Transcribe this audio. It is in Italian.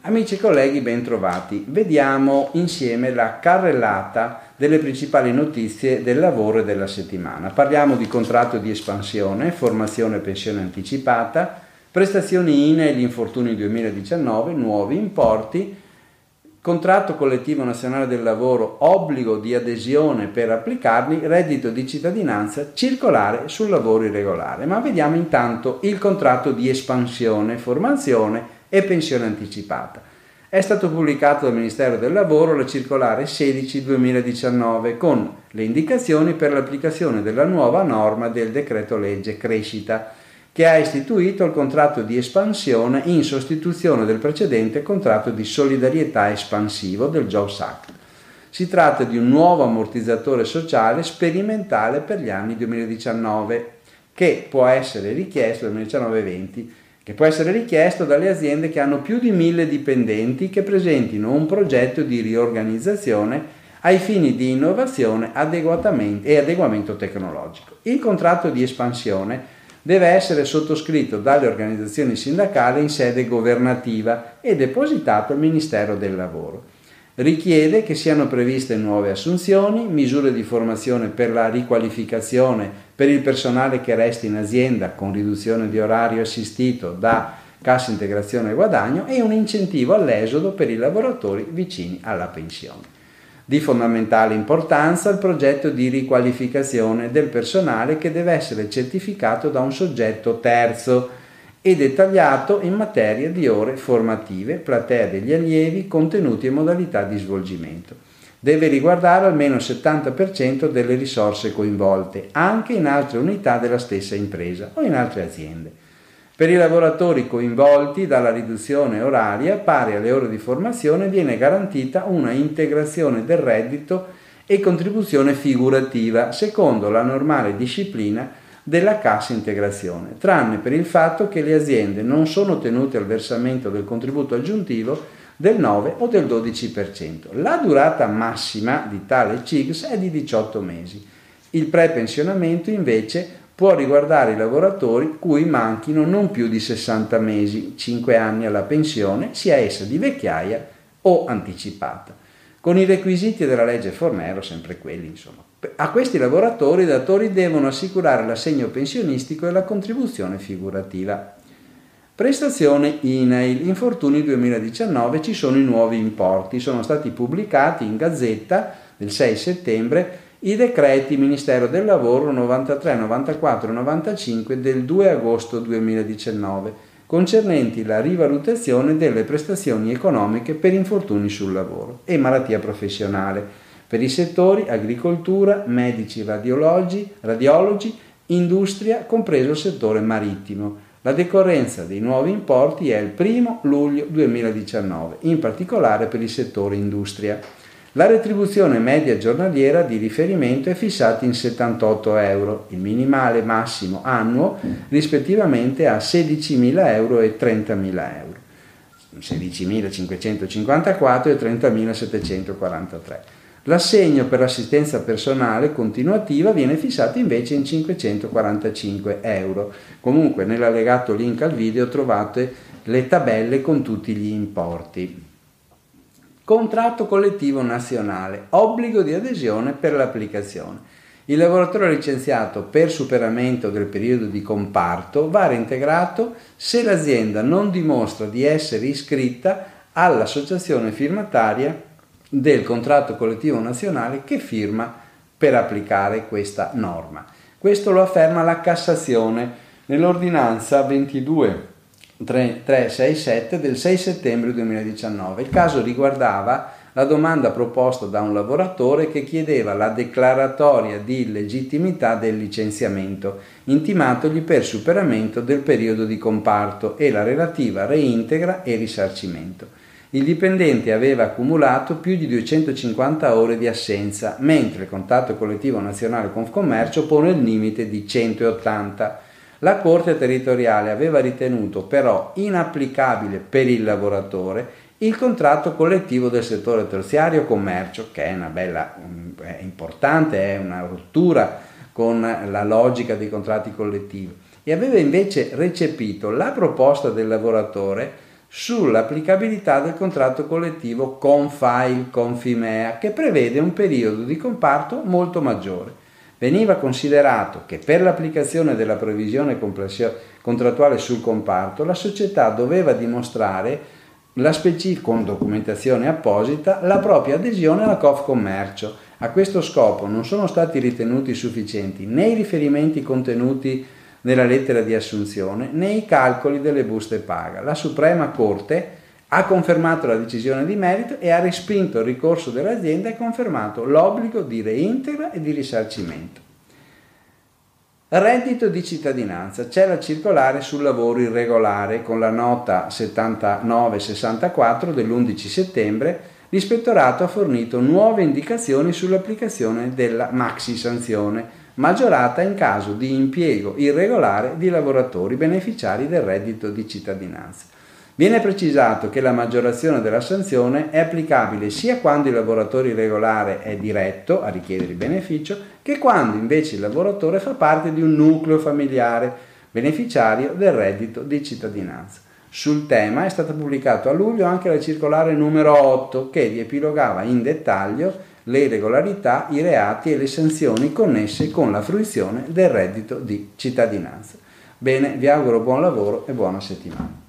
Amici e colleghi, bentrovati. Vediamo insieme la carrellata delle principali notizie del lavoro e della settimana. Parliamo di contratto di espansione, formazione e pensione anticipata, prestazioni INE e gli infortuni 2019, nuovi importi, contratto collettivo nazionale del lavoro, obbligo di adesione per applicarli, reddito di cittadinanza, circolare sul lavoro irregolare. Ma vediamo intanto il contratto di espansione, formazione e pensione anticipata. È stato pubblicato dal Ministero del Lavoro la circolare 16-2019 con le indicazioni per l'applicazione della nuova norma del decreto legge crescita che ha istituito il contratto di espansione in sostituzione del precedente contratto di solidarietà espansivo del Jobs Act. Si tratta di un nuovo ammortizzatore sociale sperimentale per gli anni 2019 che può essere richiesto dal 2019-20 che può essere richiesto dalle aziende che hanno più di mille dipendenti che presentino un progetto di riorganizzazione ai fini di innovazione e adeguamento tecnologico. Il contratto di espansione deve essere sottoscritto dalle organizzazioni sindacali in sede governativa e depositato al Ministero del Lavoro. Richiede che siano previste nuove assunzioni, misure di formazione per la riqualificazione per il personale che resta in azienda con riduzione di orario assistito da cassa integrazione e guadagno e un incentivo all'esodo per i lavoratori vicini alla pensione. Di fondamentale importanza il progetto di riqualificazione del personale che deve essere certificato da un soggetto terzo e dettagliato in materia di ore formative, platea degli allievi, contenuti e modalità di svolgimento. Deve riguardare almeno il 70% delle risorse coinvolte, anche in altre unità della stessa impresa o in altre aziende. Per i lavoratori coinvolti dalla riduzione oraria pari alle ore di formazione viene garantita una integrazione del reddito e contribuzione figurativa secondo la normale disciplina della cassa integrazione, tranne per il fatto che le aziende non sono tenute al versamento del contributo aggiuntivo del 9 o del 12%. La durata massima di tale CIGS è di 18 mesi. Il prepensionamento invece può riguardare i lavoratori cui manchino non più di 60 mesi, 5 anni alla pensione, sia essa di vecchiaia o anticipata con i requisiti della legge Fornero, sempre quelli insomma. A questi lavoratori i datori devono assicurare l'assegno pensionistico e la contribuzione figurativa. Prestazione INAIL, infortuni 2019, ci sono i nuovi importi, sono stati pubblicati in Gazzetta del 6 settembre i decreti Ministero del Lavoro 93, 94 e 95 del 2 agosto 2019 concernenti la rivalutazione delle prestazioni economiche per infortuni sul lavoro e malattia professionale per i settori agricoltura, medici, radiologi, radiologi, industria, compreso il settore marittimo. La decorrenza dei nuovi importi è il 1 luglio 2019, in particolare per il settore industria. La retribuzione media giornaliera di riferimento è fissata in 78 euro, il minimale massimo annuo rispettivamente a 16.000 euro e 30.000 euro, 16.554 e 30.743. L'assegno per l'assistenza personale continuativa viene fissato invece in 545 euro. Comunque nell'allegato link al video trovate le tabelle con tutti gli importi. Contratto collettivo nazionale, obbligo di adesione per l'applicazione. Il lavoratore licenziato per superamento del periodo di comparto va reintegrato se l'azienda non dimostra di essere iscritta all'associazione firmataria del contratto collettivo nazionale che firma per applicare questa norma. Questo lo afferma la Cassazione nell'ordinanza 22 367 del 6 settembre 2019. Il caso riguardava la domanda proposta da un lavoratore che chiedeva la declaratoria di illegittimità del licenziamento, intimatogli per superamento del periodo di comparto e la relativa reintegra e risarcimento. Il dipendente aveva accumulato più di 250 ore di assenza, mentre il contatto collettivo nazionale Confcommercio pone il limite di 180 la Corte territoriale aveva ritenuto però inapplicabile per il lavoratore il contratto collettivo del settore terziario commercio, che è una bella, è importante, è una rottura con la logica dei contratti collettivi e aveva invece recepito la proposta del lavoratore sull'applicabilità del contratto collettivo con file con Fimea che prevede un periodo di comparto molto maggiore. Veniva considerato che per l'applicazione della previsione contrattuale sul comparto la società doveva dimostrare la specif- con documentazione apposita la propria adesione alla COF Commercio. A questo scopo non sono stati ritenuti sufficienti né i riferimenti contenuti nella lettera di assunzione né i calcoli delle buste paga. La Suprema Corte ha confermato la decisione di merito e ha respinto il ricorso dell'azienda e confermato l'obbligo di reintegra e di risarcimento. Reddito di cittadinanza. C'è la circolare sul lavoro irregolare con la nota 7964 dell'11 settembre. L'ispettorato ha fornito nuove indicazioni sull'applicazione della maxi sanzione maggiorata in caso di impiego irregolare di lavoratori beneficiari del reddito di cittadinanza. Viene precisato che la maggiorazione della sanzione è applicabile sia quando il lavoratore irregolare è diretto a richiedere il beneficio che quando invece il lavoratore fa parte di un nucleo familiare beneficiario del reddito di cittadinanza. Sul tema è stata pubblicata a luglio anche la circolare numero 8 che riepilogava in dettaglio le irregolarità, i reati e le sanzioni connesse con la fruizione del reddito di cittadinanza. Bene, vi auguro buon lavoro e buona settimana.